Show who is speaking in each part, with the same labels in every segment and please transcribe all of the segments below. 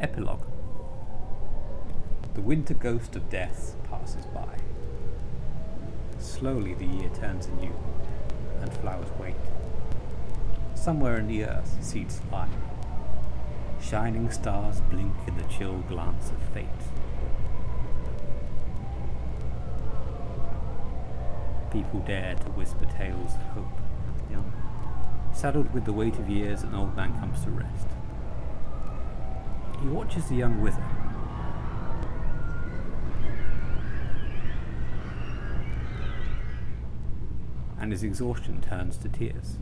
Speaker 1: Epilogue The winter ghost of death passes by. Slowly the year turns anew, and flowers wait. Somewhere in the earth seeds lie. Shining stars blink in the chill glance of fate. People dare to whisper tales of hope. Young, saddled with the weight of years, an old man comes to rest. He watches the young wither. And his exhaustion turns to tears,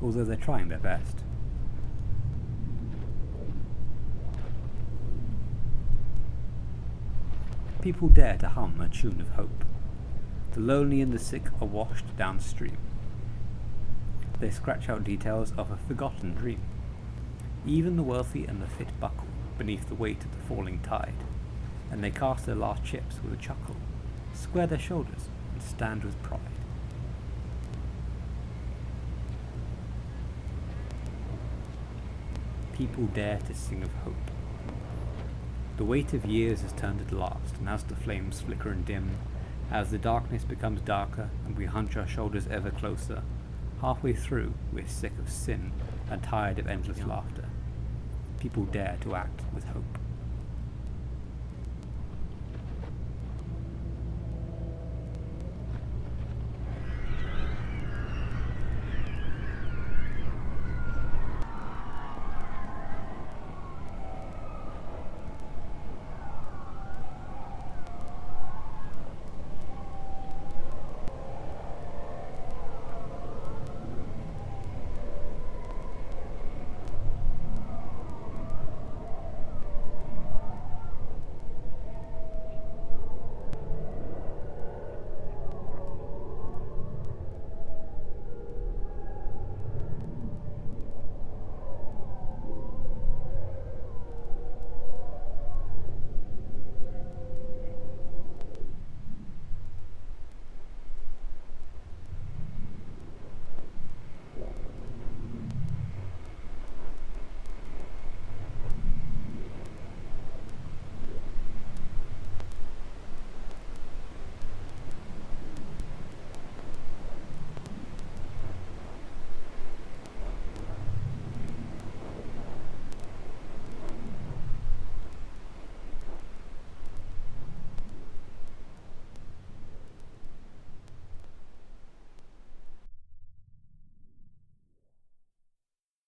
Speaker 1: although they're trying their best. People dare to hum a tune of hope. The lonely and the sick are washed downstream. They scratch out details of a forgotten dream. Even the wealthy and the fit buckle beneath the weight of the falling tide, and they cast their last chips with a chuckle, square their shoulders, and stand with pride. People dare to sing of hope. The weight of years is turned at last, and as the flames flicker and dim, as the darkness becomes darker and we hunch our shoulders ever closer, halfway through we're sick of sin and tired of endless laughter. People dare to act with hope.